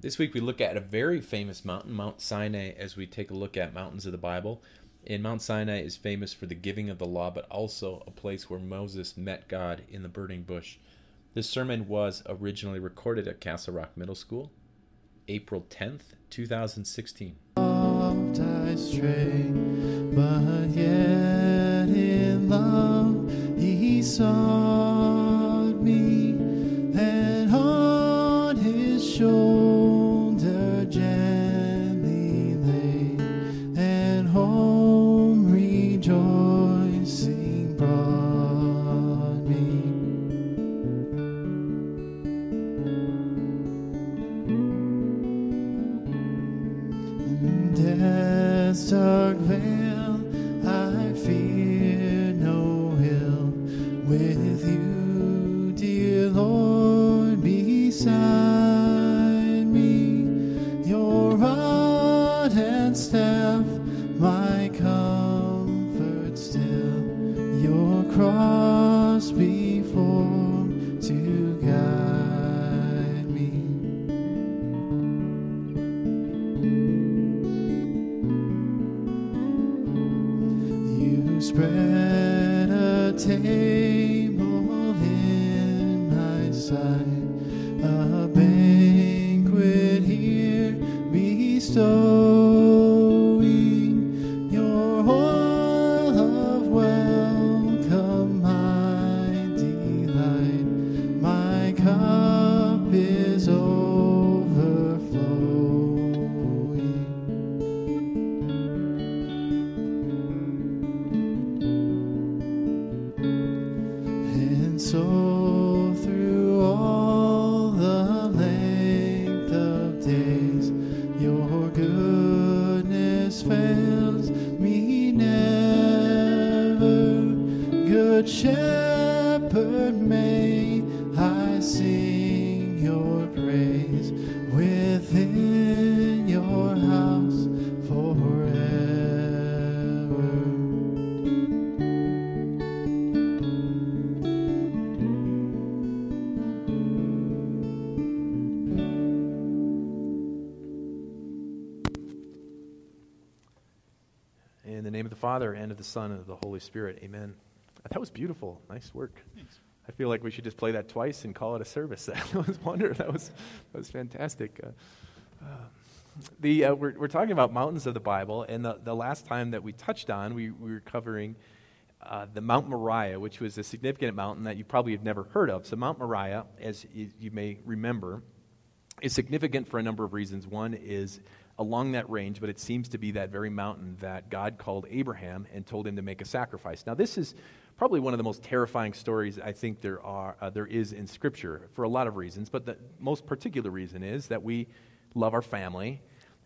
This week we look at a very famous mountain, Mount Sinai, as we take a look at mountains of the Bible. And Mount Sinai is famous for the giving of the law, but also a place where Moses met God in the burning bush. This sermon was originally recorded at Castle Rock Middle School, April 10th, 2016. I With you, dear Lord, beside so the Son, and of the Holy Spirit. Amen. That was beautiful. Nice work. I feel like we should just play that twice and call it a service. That was wonder. That was that was fantastic. Uh, uh, the uh, we're we're talking about mountains of the Bible, and the, the last time that we touched on, we, we were covering uh, the Mount Moriah, which was a significant mountain that you probably have never heard of. So Mount Moriah, as you, you may remember, is significant for a number of reasons. One is along that range, but it seems to be that very mountain that God called Abraham and told him to make a sacrifice. Now, this is probably one of the most terrifying stories I think there are uh, there is in Scripture for a lot of reasons, but the most particular reason is that we love our family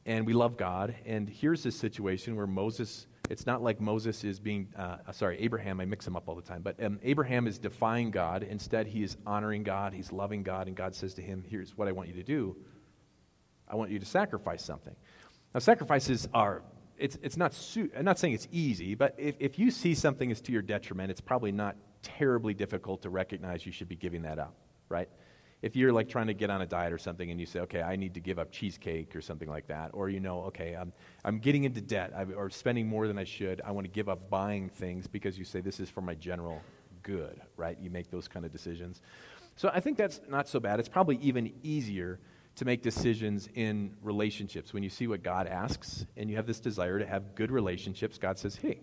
and we love God. And here's this situation where Moses. It's not like Moses is being, uh, sorry, Abraham, I mix them up all the time, but um, Abraham is defying God. Instead, he is honoring God, he's loving God, and God says to him, Here's what I want you to do I want you to sacrifice something. Now, sacrifices are, it's, it's not, su- I'm not saying it's easy, but if, if you see something is to your detriment, it's probably not terribly difficult to recognize you should be giving that up, right? If you're like trying to get on a diet or something and you say, okay, I need to give up cheesecake or something like that, or you know, okay, I'm, I'm getting into debt I, or spending more than I should, I want to give up buying things because you say this is for my general good, right? You make those kind of decisions. So I think that's not so bad. It's probably even easier to make decisions in relationships. When you see what God asks and you have this desire to have good relationships, God says, hey,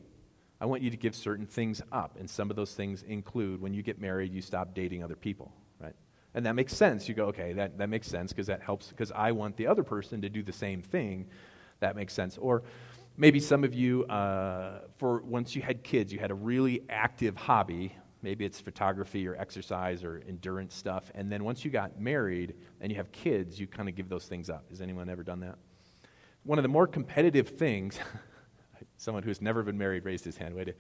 I want you to give certain things up. And some of those things include when you get married, you stop dating other people, right? And that makes sense. You go, okay, that, that makes sense because that helps, because I want the other person to do the same thing. That makes sense. Or maybe some of you, uh, for once you had kids, you had a really active hobby. Maybe it's photography or exercise or endurance stuff. And then once you got married and you have kids, you kind of give those things up. Has anyone ever done that? One of the more competitive things, someone who's never been married raised his hand. Way to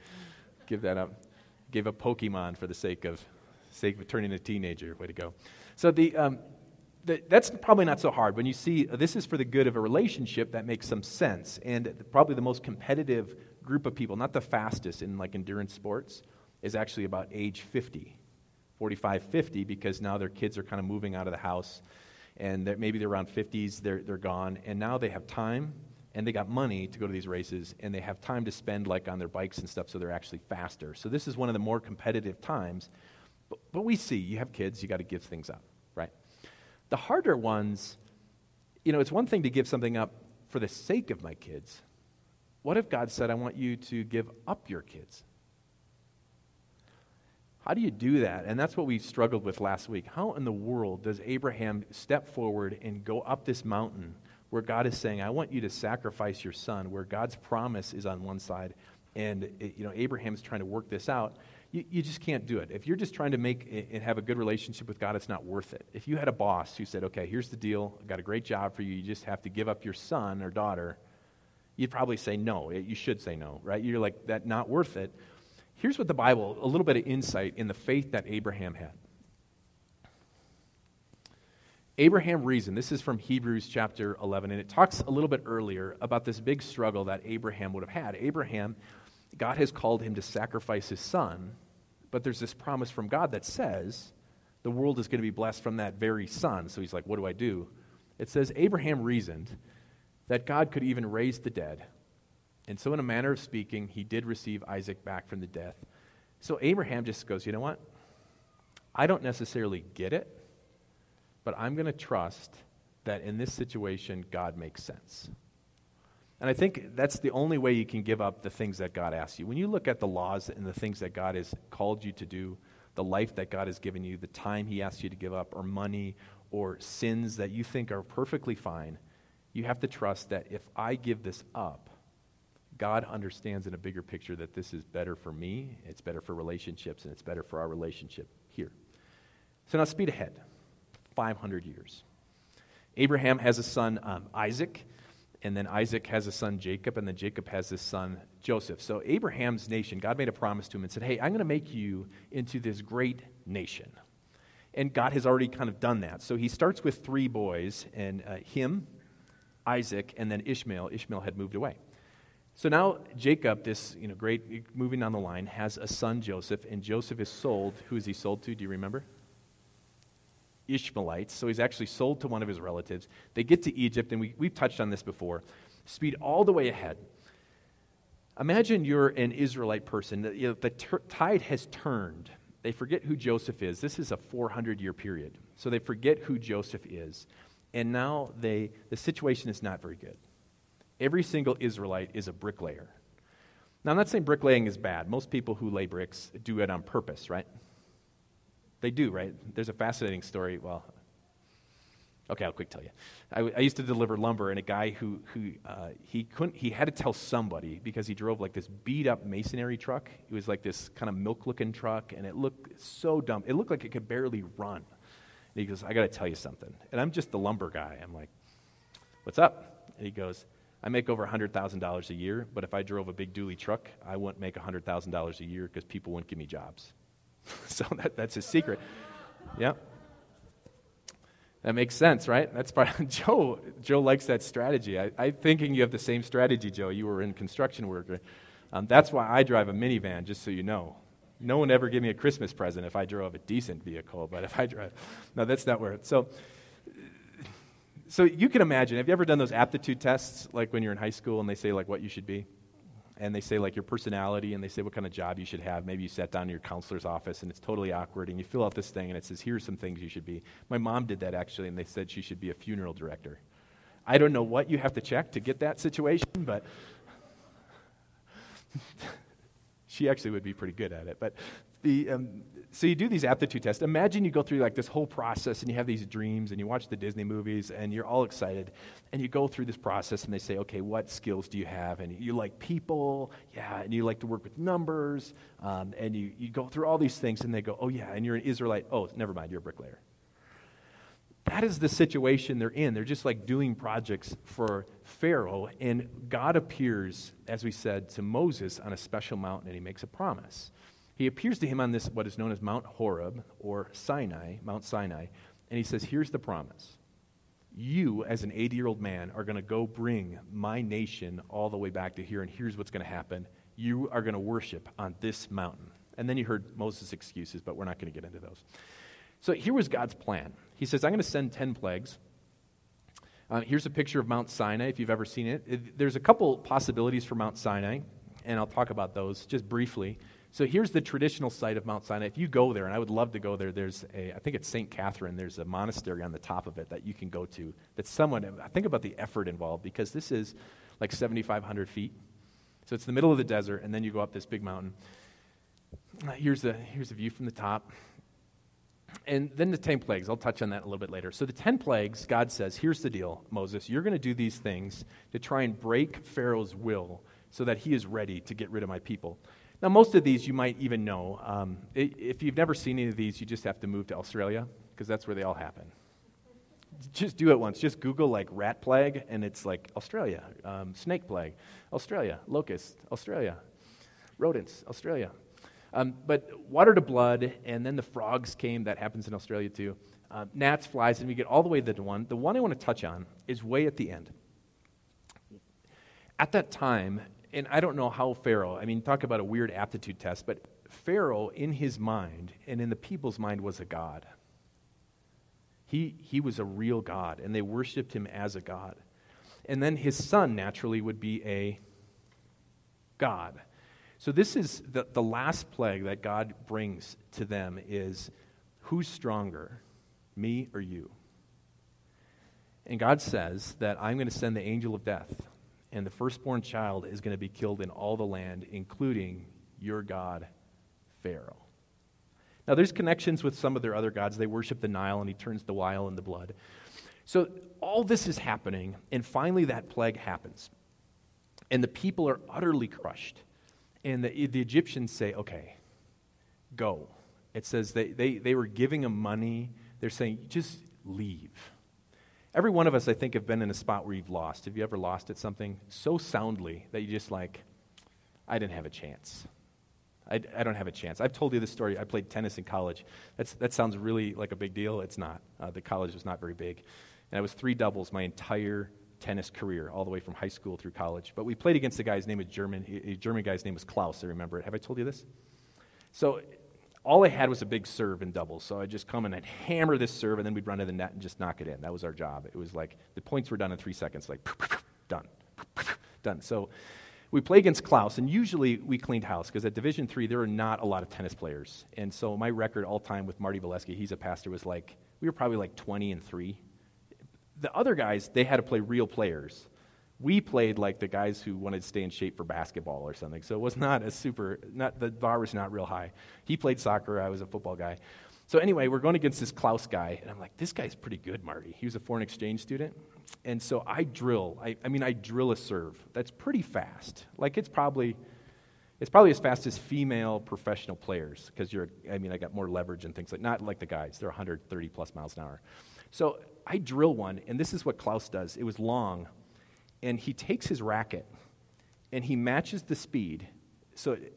give that up. Gave up Pokemon for the sake of sake of turning a teenager. Way to go. So the, um, the, that's probably not so hard. When you see this is for the good of a relationship, that makes some sense. And probably the most competitive group of people, not the fastest in like endurance sports, is actually about age 50, 45, 50, because now their kids are kind of moving out of the house and they're, maybe they're around 50s, they're, they're gone, and now they have time and they got money to go to these races and they have time to spend like on their bikes and stuff so they're actually faster. So this is one of the more competitive times. But, but we see you have kids, you got to give things up, right? The harder ones, you know, it's one thing to give something up for the sake of my kids. What if God said, I want you to give up your kids? How do you do that? And that's what we struggled with last week. How in the world does Abraham step forward and go up this mountain where God is saying, I want you to sacrifice your son, where God's promise is on one side, and it, you know Abraham's trying to work this out? You, you just can't do it. If you're just trying to make eh, and have a good relationship with God, it's not worth it. If you had a boss who said, Okay, here's the deal, I've got a great job for you, you just have to give up your son or daughter, you'd probably say no. Eh, you should say no, right? You're like, that not worth it. Here's what the Bible, a little bit of insight in the faith that Abraham had. Abraham reasoned, this is from Hebrews chapter 11, and it talks a little bit earlier about this big struggle that Abraham would have had. Abraham, God has called him to sacrifice his son, but there's this promise from God that says the world is going to be blessed from that very son. So he's like, what do I do? It says, Abraham reasoned that God could even raise the dead and so, in a manner of speaking, he did receive Isaac back from the death. So, Abraham just goes, you know what? I don't necessarily get it, but I'm going to trust that in this situation, God makes sense. And I think that's the only way you can give up the things that God asks you. When you look at the laws and the things that God has called you to do, the life that God has given you, the time He asks you to give up, or money, or sins that you think are perfectly fine, you have to trust that if I give this up, God understands in a bigger picture that this is better for me, it's better for relationships, and it's better for our relationship here. So now speed ahead 500 years. Abraham has a son, um, Isaac, and then Isaac has a son, Jacob, and then Jacob has his son, Joseph. So Abraham's nation, God made a promise to him and said, Hey, I'm going to make you into this great nation. And God has already kind of done that. So he starts with three boys, and uh, him, Isaac, and then Ishmael. Ishmael had moved away. So now Jacob, this you know, great moving down the line, has a son Joseph, and Joseph is sold. Who is he sold to? Do you remember? Ishmaelites. So he's actually sold to one of his relatives. They get to Egypt, and we, we've touched on this before. Speed all the way ahead. Imagine you're an Israelite person. The, you know, the ter- tide has turned. They forget who Joseph is. This is a 400 year period. So they forget who Joseph is. And now they, the situation is not very good. Every single Israelite is a bricklayer. Now, I'm not saying bricklaying is bad. Most people who lay bricks do it on purpose, right? They do, right? There's a fascinating story. Well, okay, I'll quick tell you. I, I used to deliver lumber, and a guy who, who uh, he couldn't, he had to tell somebody because he drove like this beat up masonry truck. It was like this kind of milk looking truck, and it looked so dumb. It looked like it could barely run. And he goes, I got to tell you something. And I'm just the lumber guy. I'm like, what's up? And he goes, I make over $100,000 a year, but if I drove a big dually truck, I wouldn't make $100,000 a year because people wouldn't give me jobs. so that, that's his secret. Yeah. That makes sense, right? That's part Joe. Joe likes that strategy. I, I'm thinking you have the same strategy, Joe. You were in construction worker. Um, that's why I drive a minivan, just so you know. No one ever gave me a Christmas present if I drove a decent vehicle, but if I drive, no, that's not where. So so you can imagine, have you ever done those aptitude tests, like when you're in high school and they say like what you should be? And they say like your personality and they say what kind of job you should have. Maybe you sat down in your counselor's office and it's totally awkward and you fill out this thing and it says, here's some things you should be. My mom did that actually and they said she should be a funeral director. I don't know what you have to check to get that situation, but she actually would be pretty good at it. But the, um, so you do these aptitude tests. Imagine you go through like this whole process and you have these dreams and you watch the Disney movies and you're all excited and you go through this process and they say, okay, what skills do you have? And you like people, yeah, and you like to work with numbers, um, and you, you go through all these things and they go, oh yeah, and you're an Israelite. Oh, never mind, you're a bricklayer. That is the situation they're in. They're just like doing projects for Pharaoh, and God appears, as we said, to Moses on a special mountain and he makes a promise he appears to him on this, what is known as Mount Horeb or Sinai, Mount Sinai, and he says, Here's the promise. You, as an 80 year old man, are going to go bring my nation all the way back to here, and here's what's going to happen. You are going to worship on this mountain. And then you heard Moses' excuses, but we're not going to get into those. So here was God's plan. He says, I'm going to send 10 plagues. Uh, here's a picture of Mount Sinai, if you've ever seen it. it. There's a couple possibilities for Mount Sinai, and I'll talk about those just briefly. So here's the traditional site of Mount Sinai. If you go there, and I would love to go there, there's a, I think it's St. Catherine, there's a monastery on the top of it that you can go to. That's somewhat, I think about the effort involved because this is like 7,500 feet. So it's the middle of the desert, and then you go up this big mountain. Uh, here's, a, here's a view from the top. And then the 10 plagues. I'll touch on that a little bit later. So, the 10 plagues, God says, here's the deal, Moses. You're going to do these things to try and break Pharaoh's will so that he is ready to get rid of my people. Now, most of these you might even know. Um, if you've never seen any of these, you just have to move to Australia because that's where they all happen. Just do it once. Just Google like rat plague, and it's like Australia, um, snake plague, Australia, locust, Australia, rodents, Australia. Um, but water to blood, and then the frogs came. That happens in Australia too. Uh, gnats, flies, and we get all the way to the one. The one I want to touch on is way at the end. At that time, and I don't know how Pharaoh, I mean, talk about a weird aptitude test, but Pharaoh, in his mind and in the people's mind, was a god. He, he was a real god, and they worshiped him as a god. And then his son, naturally, would be a god. So this is the, the last plague that God brings to them is who's stronger, me or you? And God says that I'm going to send the angel of death, and the firstborn child is going to be killed in all the land, including your God, Pharaoh. Now, there's connections with some of their other gods. They worship the Nile, and he turns the Nile into blood. So, all this is happening, and finally, that plague happens. And the people are utterly crushed. And the, the Egyptians say, okay, go. It says they, they, they were giving them money. They're saying, just leave. Every one of us, I think, have been in a spot where you've lost. Have you ever lost at something so soundly that you just like, I didn't have a chance. I, I don't have a chance. I've told you this story. I played tennis in college. That's, that sounds really like a big deal. It's not. Uh, the college was not very big. And I was three doubles my entire tennis career, all the way from high school through college. But we played against a guy's name was German. A German guy's name was Klaus. I remember it. Have I told you this? So all I had was a big serve in doubles. So I'd just come and I'd hammer this serve, and then we'd run to the net and just knock it in. That was our job. It was like the points were done in three seconds, like done, done. So we play against Klaus, and usually we cleaned house because at Division three there are not a lot of tennis players. And so my record all time with Marty Valesky, he's a pastor, was like we were probably like 20 and three the other guys, they had to play real players. We played like the guys who wanted to stay in shape for basketball or something. So it was not a super, not, the bar was not real high. He played soccer, I was a football guy. So anyway, we're going against this Klaus guy, and I'm like, this guy's pretty good, Marty. He was a foreign exchange student. And so I drill. I, I mean, I drill a serve. That's pretty fast. Like it's probably, it's probably as fast as female professional players because you're, I mean, I got more leverage and things like, not like the guys. They're 130 plus miles an hour. So I drill one, and this is what Klaus does. It was long, and he takes his racket and he matches the speed. So it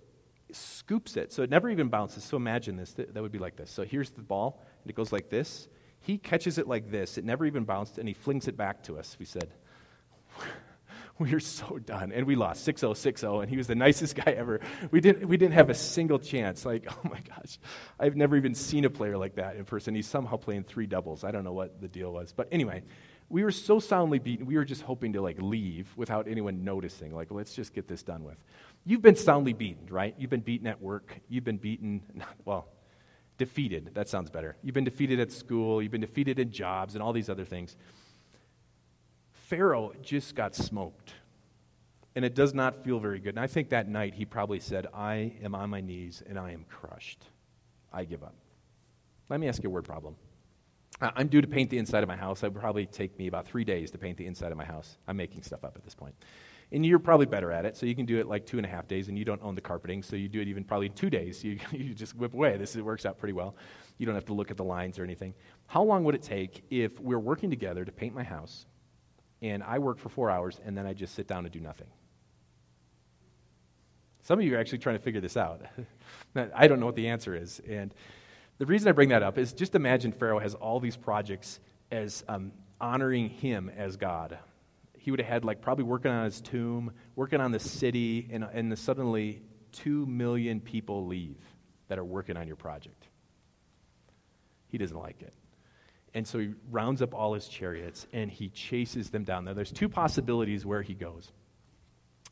scoops it, so it never even bounces. So imagine this. That, would be like this. So here's the ball, and it goes like this. He catches it like this. It never even bounced, and he flings it back to us. We said, we were so done. And we lost 6 0, 6 0, and he was the nicest guy ever. We didn't, we didn't have a single chance. Like, oh my gosh, I've never even seen a player like that in person. He's somehow playing three doubles. I don't know what the deal was. But anyway, we were so soundly beaten, we were just hoping to like leave without anyone noticing. Like, let's just get this done with. You've been soundly beaten, right? You've been beaten at work. You've been beaten, well, defeated. That sounds better. You've been defeated at school. You've been defeated in jobs and all these other things. Pharaoh just got smoked. And it does not feel very good. And I think that night he probably said, I am on my knees and I am crushed. I give up. Let me ask you a word problem. I'm due to paint the inside of my house. It would probably take me about three days to paint the inside of my house. I'm making stuff up at this point. And you're probably better at it, so you can do it like two and a half days, and you don't own the carpeting, so you do it even probably two days. You, you just whip away. This is, works out pretty well. You don't have to look at the lines or anything. How long would it take if we're working together to paint my house, and I work for four hours, and then I just sit down and do nothing. Some of you are actually trying to figure this out. I don't know what the answer is. And the reason I bring that up is just imagine Pharaoh has all these projects as um, honoring him as God. He would have had, like, probably working on his tomb, working on the city, and, and suddenly two million people leave that are working on your project. He doesn't like it. And so he rounds up all his chariots and he chases them down. Now, there's two possibilities where he goes.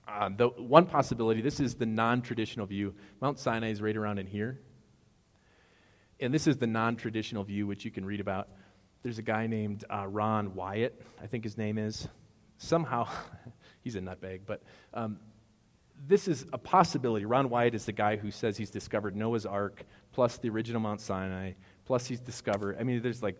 Uh, the one possibility, this is the non traditional view. Mount Sinai is right around in here. And this is the non traditional view, which you can read about. There's a guy named uh, Ron Wyatt, I think his name is. Somehow, he's a nutbag, but um, this is a possibility. Ron Wyatt is the guy who says he's discovered Noah's Ark, plus the original Mount Sinai, plus he's discovered, I mean, there's like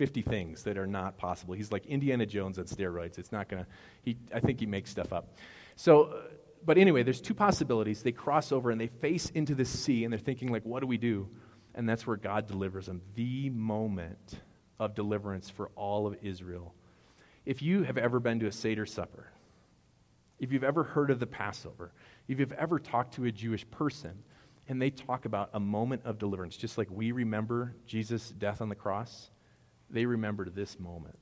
50 things that are not possible. He's like Indiana Jones on steroids. It's not going to, he, I think he makes stuff up. So, uh, but anyway, there's two possibilities. They cross over and they face into the sea and they're thinking, like, what do we do? And that's where God delivers them. The moment of deliverance for all of Israel. If you have ever been to a Seder supper, if you've ever heard of the Passover, if you've ever talked to a Jewish person, and they talk about a moment of deliverance, just like we remember Jesus' death on the cross, they remembered this moment.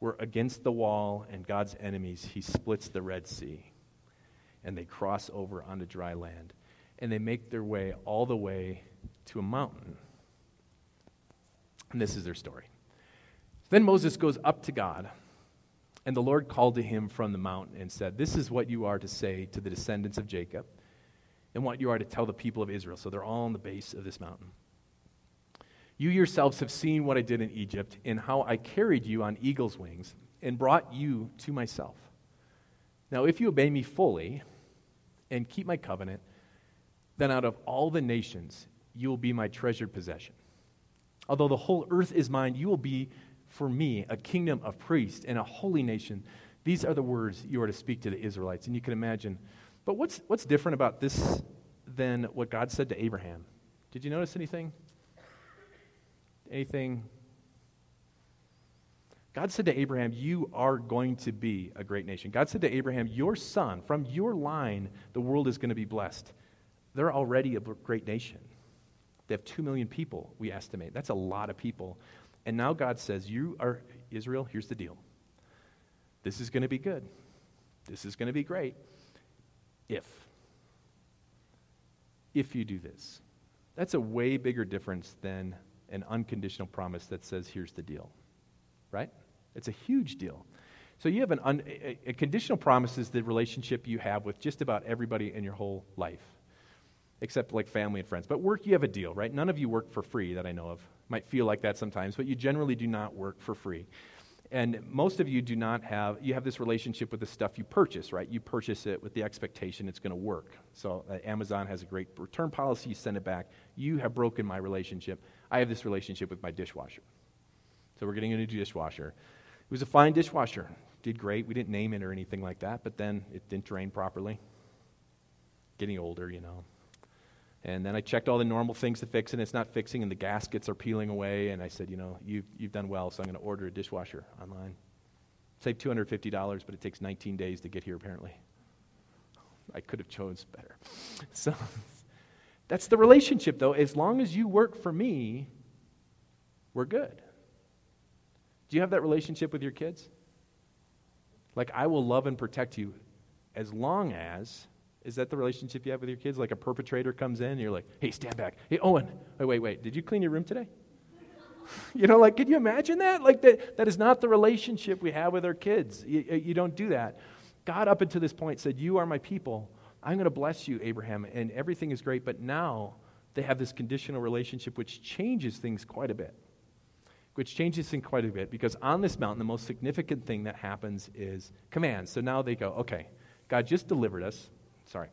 We're against the wall, and God's enemies, He splits the Red Sea, and they cross over onto dry land, and they make their way all the way to a mountain. And this is their story. Then Moses goes up to God, and the Lord called to him from the mountain and said, This is what you are to say to the descendants of Jacob, and what you are to tell the people of Israel. So they're all on the base of this mountain. You yourselves have seen what I did in Egypt, and how I carried you on eagle's wings and brought you to myself. Now, if you obey me fully and keep my covenant, then out of all the nations you will be my treasured possession. Although the whole earth is mine, you will be for me a kingdom of priests and a holy nation. These are the words you are to speak to the Israelites. And you can imagine. But what's, what's different about this than what God said to Abraham? Did you notice anything? Anything? God said to Abraham, You are going to be a great nation. God said to Abraham, Your son, from your line, the world is going to be blessed. They're already a great nation. They have 2 million people, we estimate. That's a lot of people. And now God says, You are Israel, here's the deal. This is going to be good. This is going to be great. If. If you do this. That's a way bigger difference than an unconditional promise that says, Here's the deal. Right? It's a huge deal. So you have an un, a, a conditional promise is the relationship you have with just about everybody in your whole life except like family and friends. But work, you have a deal, right? None of you work for free that I know of. Might feel like that sometimes, but you generally do not work for free. And most of you do not have, you have this relationship with the stuff you purchase, right? You purchase it with the expectation it's going to work. So uh, Amazon has a great return policy, you send it back. You have broken my relationship. I have this relationship with my dishwasher. So we're getting a new dishwasher. It was a fine dishwasher, did great. We didn't name it or anything like that, but then it didn't drain properly. Getting older, you know, and then I checked all the normal things to fix, and it's not fixing, and the gaskets are peeling away. And I said, you know, you've, you've done well, so I'm going to order a dishwasher online. Save $250, but it takes 19 days to get here, apparently. I could have chose better. So that's the relationship, though. As long as you work for me, we're good. Do you have that relationship with your kids? Like, I will love and protect you as long as is that the relationship you have with your kids? Like a perpetrator comes in, and you're like, hey, stand back. Hey, Owen, wait, wait, wait. Did you clean your room today? you know, like, can you imagine that? Like, that, that is not the relationship we have with our kids. You, you don't do that. God, up until this point, said, You are my people. I'm going to bless you, Abraham, and everything is great. But now they have this conditional relationship which changes things quite a bit. Which changes things quite a bit because on this mountain, the most significant thing that happens is commands. So now they go, Okay, God just delivered us. Sorry.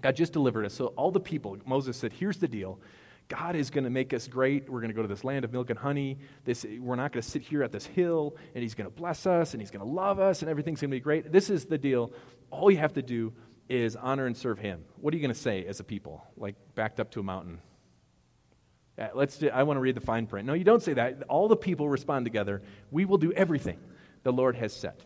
God just delivered us. So all the people, Moses said, here's the deal. God is going to make us great. We're going to go to this land of milk and honey. This, we're not going to sit here at this hill, and He's going to bless us, and He's going to love us, and everything's going to be great. This is the deal. All you have to do is honor and serve Him. What are you going to say as a people, like backed up to a mountain? Yeah, let's. I want to read the fine print. No, you don't say that. All the people respond together. We will do everything the Lord has said.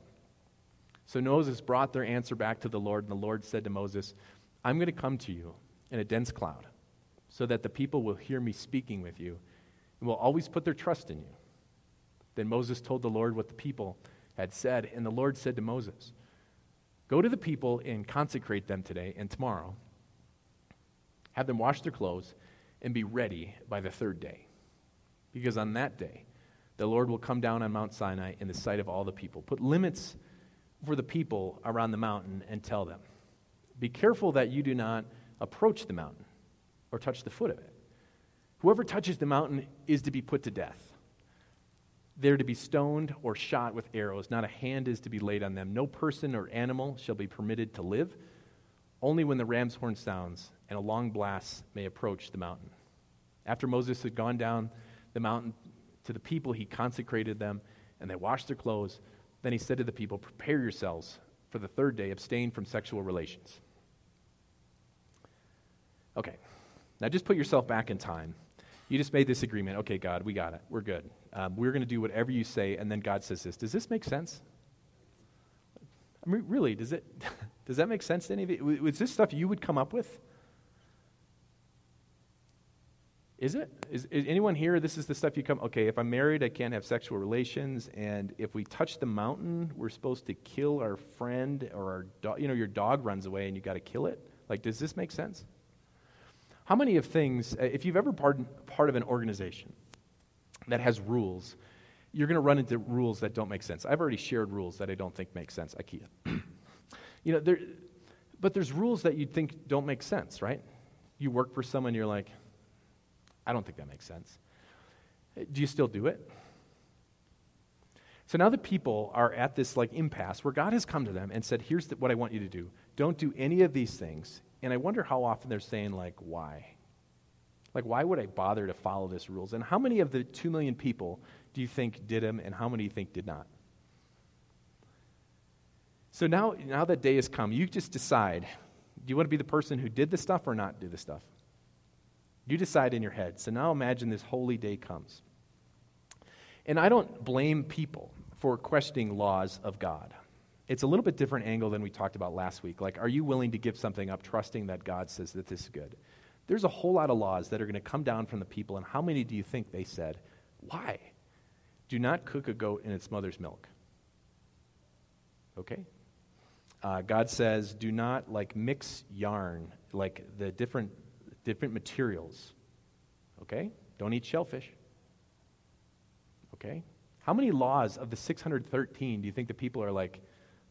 So Moses brought their answer back to the Lord, and the Lord said to Moses, I'm going to come to you in a dense cloud, so that the people will hear me speaking with you and will always put their trust in you. Then Moses told the Lord what the people had said, and the Lord said to Moses, Go to the people and consecrate them today and tomorrow. Have them wash their clothes and be ready by the third day. Because on that day, The Lord will come down on Mount Sinai in the sight of all the people. Put limits for the people around the mountain and tell them Be careful that you do not approach the mountain or touch the foot of it. Whoever touches the mountain is to be put to death. They're to be stoned or shot with arrows. Not a hand is to be laid on them. No person or animal shall be permitted to live. Only when the ram's horn sounds and a long blast may approach the mountain. After Moses had gone down the mountain to the people, he consecrated them, and they washed their clothes. Then he said to the people, Prepare yourselves for the third day, abstain from sexual relations. Okay, now just put yourself back in time. You just made this agreement. Okay, God, we got it. We're good. Um, we're going to do whatever you say. And then God says this. Does this make sense? I mean, really, does, it, does that make sense to any of you? Was this stuff you would come up with? Is it? Is, is, anyone here? This is the stuff you come. Okay, if I'm married, I can't have sexual relations, and if we touch the mountain, we're supposed to kill our friend or our dog. You know, your dog runs away, and you got to kill it. Like, does this make sense? How many of things? Uh, if you've ever part part of an organization that has rules, you're going to run into rules that don't make sense. I've already shared rules that I don't think make sense. IKEA. you know, there, but there's rules that you think don't make sense, right? You work for someone, you're like I don't think that makes sense. Do you still do it? So now the people are at this like impasse where God has come to them and said, "Here's the, what I want you to do. Don't do any of these things." And I wonder how often they're saying like, "Why?" Like, why would I bother to follow this rules? And how many of the two million people do you think did them, and how many you think did not? So now, now that day has come, you just decide: do you want to be the person who did the stuff or not do the stuff? You decide in your head. So now imagine this holy day comes. And I don't blame people for questioning laws of God. It's a little bit different angle than we talked about last week. Like, are you willing to give something up, trusting that God says that this is good? There's a whole lot of laws that are going to come down from the people, and how many do you think they said? Why? Do not cook a goat in its mother's milk. Okay? Uh, God says, do not like mix yarn, like the different different materials. Okay? Don't eat shellfish. Okay? How many laws of the 613 do you think the people are like,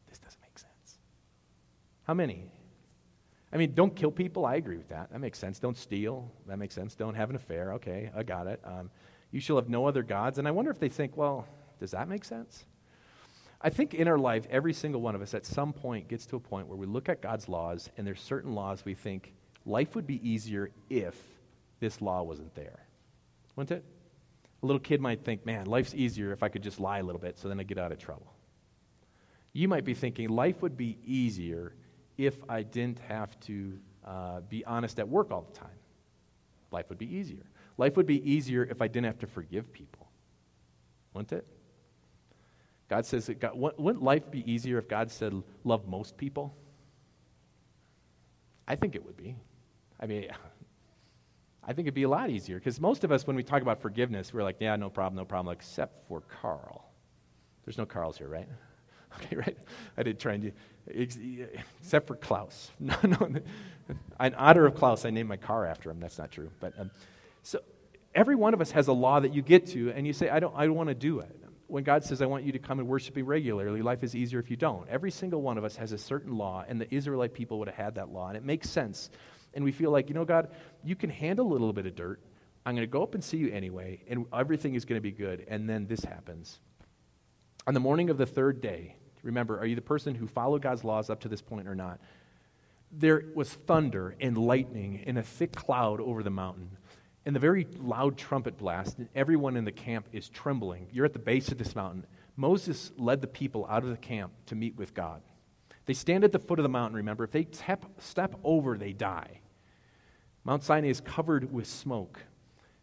this doesn't make sense? How many? I mean, don't kill people. I agree with that. That makes sense. Don't steal. That makes sense. Don't have an affair. Okay, I got it. Um, you shall have no other gods. And I wonder if they think, well, does that make sense? I think in our life, every single one of us at some point gets to a point where we look at God's laws and there's certain laws we think, life would be easier if this law wasn't there. Wouldn't it? A little kid might think, man, life's easier if I could just lie a little bit so then I get out of trouble. You might be thinking, life would be easier if I didn't have to uh, be honest at work all the time. Life would be easier. Life would be easier if I didn't have to forgive people. Wouldn't it? God says that God, wouldn't life be easier if God said, love most people? I think it would be. I mean, I think it'd be a lot easier because most of us, when we talk about forgiveness, we're like, yeah, no problem, no problem, except for Carl. There's no Carls here, right? Okay, right? I did try and do, except for Klaus. No, no. In honor of Klaus, I named my car after him. That's not true. But um, so every one of us has a law that you get to, and you say, I don't, I don't want to do it. When God says, I want you to come and worship me regularly, life is easier if you don't. Every single one of us has a certain law, and the Israelite people would have had that law, and it makes sense and we feel like, you know, God, you can handle a little bit of dirt. I'm going to go up and see you anyway, and everything is going to be good. And then this happens. On the morning of the third day, remember, are you the person who followed God's laws up to this point or not? There was thunder and lightning and a thick cloud over the mountain, and the very loud trumpet blast, and everyone in the camp is trembling. You're at the base of this mountain. Moses led the people out of the camp to meet with God. They stand at the foot of the mountain, remember. If they tep, step over, they die. Mount Sinai is covered with smoke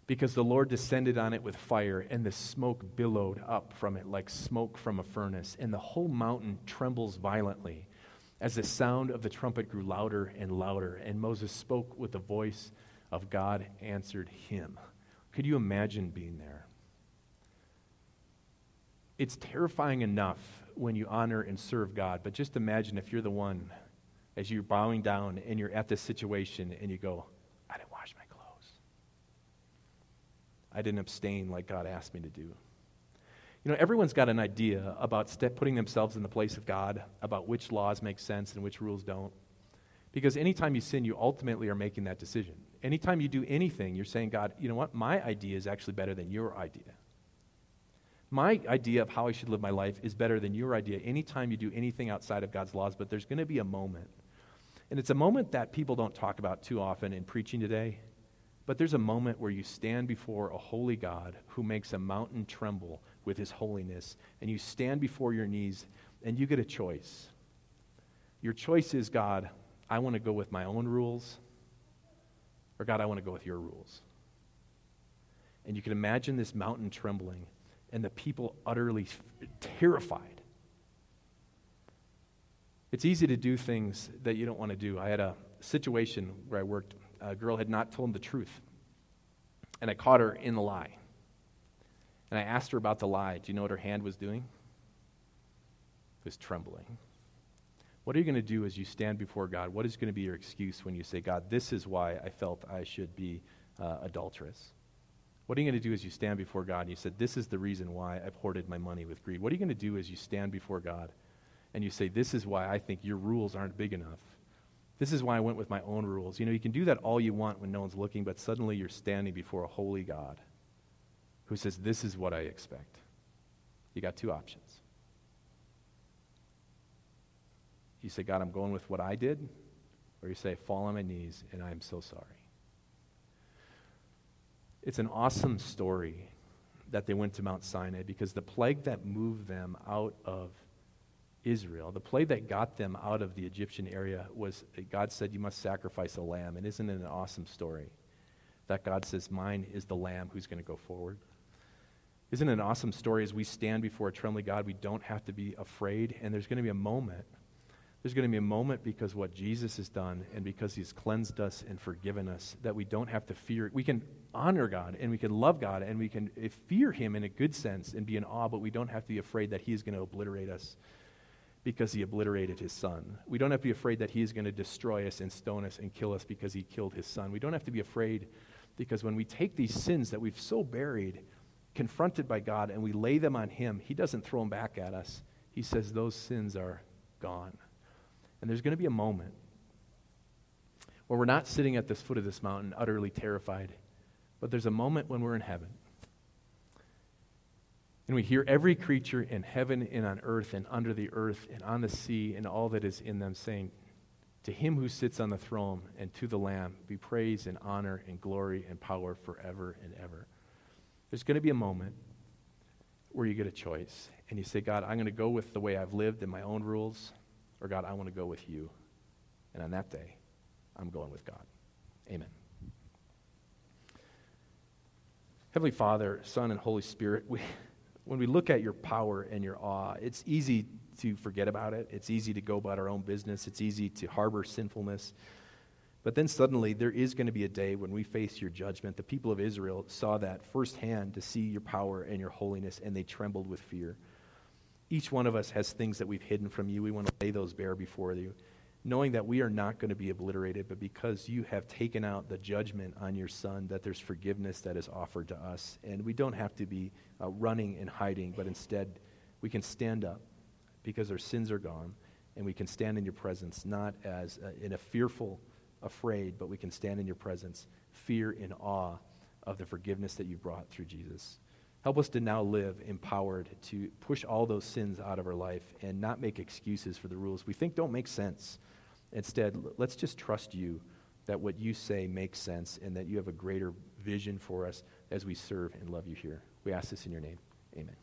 because the Lord descended on it with fire, and the smoke billowed up from it like smoke from a furnace, and the whole mountain trembles violently as the sound of the trumpet grew louder and louder, and Moses spoke with the voice of God answered him. Could you imagine being there? It's terrifying enough when you honor and serve God. But just imagine if you're the one, as you're bowing down and you're at this situation and you go, I didn't wash my clothes. I didn't abstain like God asked me to do. You know, everyone's got an idea about putting themselves in the place of God, about which laws make sense and which rules don't. Because anytime you sin, you ultimately are making that decision. Anytime you do anything, you're saying, God, you know what? My idea is actually better than your idea. My idea of how I should live my life is better than your idea anytime you do anything outside of God's laws, but there's going to be a moment. And it's a moment that people don't talk about too often in preaching today. But there's a moment where you stand before a holy God who makes a mountain tremble with his holiness, and you stand before your knees and you get a choice. Your choice is God, I want to go with my own rules, or God, I want to go with your rules. And you can imagine this mountain trembling and the people utterly terrified. It's easy to do things that you don't want to do. I had a situation where I worked, a girl had not told him the truth, and I caught her in the lie. And I asked her about the lie. Do you know what her hand was doing? It was trembling. What are you going to do as you stand before God? What is going to be your excuse when you say, God, this is why I felt I should be uh, adulterous? What are you going to do as you stand before God and you said, This is the reason why I've hoarded my money with greed? What are you going to do as you stand before God and you say, This is why I think your rules aren't big enough? This is why I went with my own rules. You know, you can do that all you want when no one's looking, but suddenly you're standing before a holy God who says, This is what I expect. You got two options. You say, God, I'm going with what I did, or you say, Fall on my knees and I am so sorry. It's an awesome story that they went to Mount Sinai because the plague that moved them out of Israel, the play that got them out of the Egyptian area was God said, You must sacrifice a lamb. And isn't it an awesome story that God says, Mine is the lamb who's going to go forward? Isn't it an awesome story as we stand before a trembling God? We don't have to be afraid, and there's going to be a moment there's going to be a moment because what Jesus has done and because he's cleansed us and forgiven us that we don't have to fear. We can honor God and we can love God and we can eh, fear him in a good sense and be in awe, but we don't have to be afraid that he is going to obliterate us because he obliterated his son. We don't have to be afraid that he is going to destroy us and stone us and kill us because he killed his son. We don't have to be afraid because when we take these sins that we've so buried, confronted by God, and we lay them on him, he doesn't throw them back at us. He says, Those sins are gone. And there's going to be a moment where we're not sitting at this foot of this mountain utterly terrified, but there's a moment when we're in heaven. And we hear every creature in heaven and on earth and under the earth and on the sea and all that is in them saying, To him who sits on the throne and to the Lamb be praise and honor and glory and power forever and ever. There's going to be a moment where you get a choice and you say, God, I'm going to go with the way I've lived and my own rules or God, I want to go with you. And on that day, I'm going with God. Amen. Heavenly Father, Son, and Holy Spirit, we, when we look at your power and your awe, it's easy to forget about it. It's easy to go about our own business. It's easy to harbor sinfulness. But then suddenly, there is going to be a day when we face your judgment. The people of Israel saw that firsthand to see your power and your holiness, and they trembled with fear. Each one of us has things that we've hidden from you. We want to lay those bare before you, knowing that we are not going to be obliterated, but because you have taken out the judgment on your Son, that there's forgiveness that is offered to us. And we don't have to be uh, running and hiding, but instead we can stand up because our sins are gone, and we can stand in your presence, not as uh, in a fearful, afraid, but we can stand in your presence, fear in awe of the forgiveness that you brought through Jesus. Help us to now live empowered to push all those sins out of our life and not make excuses for the rules we think don't make sense. Instead, let's just trust you that what you say makes sense and that you have a greater vision for us as we serve and love you here. We ask this in your name. Amen.